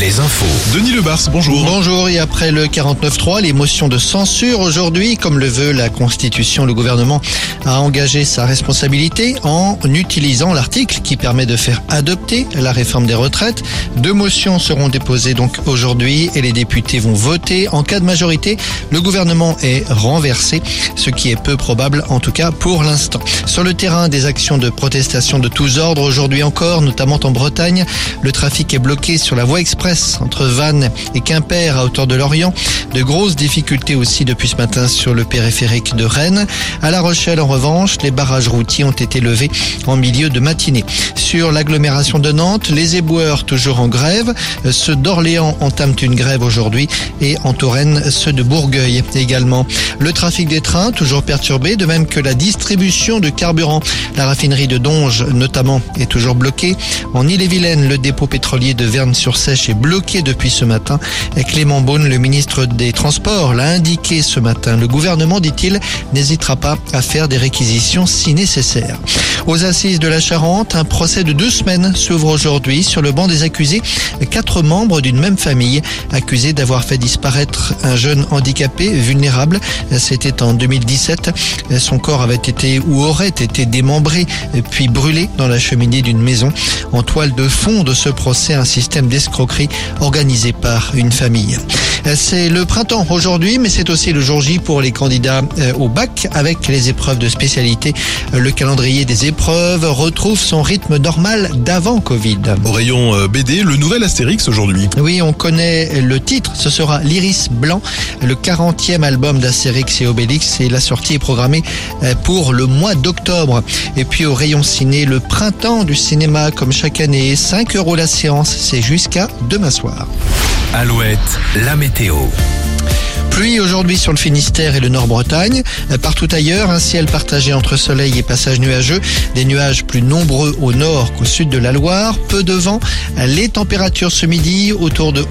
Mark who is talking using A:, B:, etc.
A: Les infos.
B: Denis Lebars, bonjour.
C: Bonjour et après le 49.3, les motions de censure aujourd'hui, comme le veut la Constitution, le gouvernement a engagé sa responsabilité en utilisant l'article qui permet de faire adopter la réforme des retraites. Deux motions seront déposées donc aujourd'hui et les députés vont voter. En cas de majorité, le gouvernement est renversé, ce qui est peu probable en tout cas pour l'instant. Sur le terrain, des actions de protestation de tous ordres aujourd'hui encore, notamment en Bretagne. Le trafic est bloqué sur la voie express entre Vannes et Quimper à hauteur de Lorient. De grosses difficultés aussi depuis ce matin sur le périphérique de Rennes. À La Rochelle, en revanche, les barrages routiers ont été levés en milieu de matinée. Sur l'agglomération de Nantes, les éboueurs toujours en grève. Ceux d'Orléans entament une grève aujourd'hui et en Touraine, ceux de Bourgueil également. Le trafic des trains toujours perturbé, de même que la distribution de carburant. La raffinerie de Donge, notamment, est toujours bloquée. En Ille-et-Vilaine, le dépôt pétrolier de Verne-sur-Sèche est bloqué depuis ce matin. Clément Beaune, le ministre des Transports, l'a indiqué ce matin. Le gouvernement, dit-il, n'hésitera pas à faire des réquisitions si nécessaire. Aux assises de la Charente, un procès de deux semaines s'ouvre aujourd'hui sur le banc des accusés. Quatre membres d'une même famille accusés d'avoir fait disparaître un jeune handicapé vulnérable. C'était en 2017. Son corps avait été ou aurait été démembré puis brûlé dans la cheminée d'une maison. En toile de fond de ce procès, un système d'escroquerie organisé par une famille. C'est le printemps aujourd'hui, mais c'est aussi le jour J pour les candidats au bac avec les épreuves de spécialité. Le calendrier des épreuves retrouve son rythme normal d'avant Covid.
B: Au rayon euh, BD, le nouvel Astérix aujourd'hui.
C: Oui, on connaît le titre, ce sera L'Iris Blanc, le 40e album d'Astérix et Obélix et la sortie est programmée euh, pour le mois d'octobre. Et puis au rayon ciné, le printemps du cinéma comme chaque année, 5 euros la séance, c'est jusqu'à demain soir.
A: Alouette, la météo.
C: Pluie aujourd'hui sur le Finistère et le Nord-Bretagne. Partout ailleurs, un ciel partagé entre soleil et passage nuageux. Des nuages plus nombreux au nord qu'au sud de la Loire. Peu de vent. Les températures ce midi autour de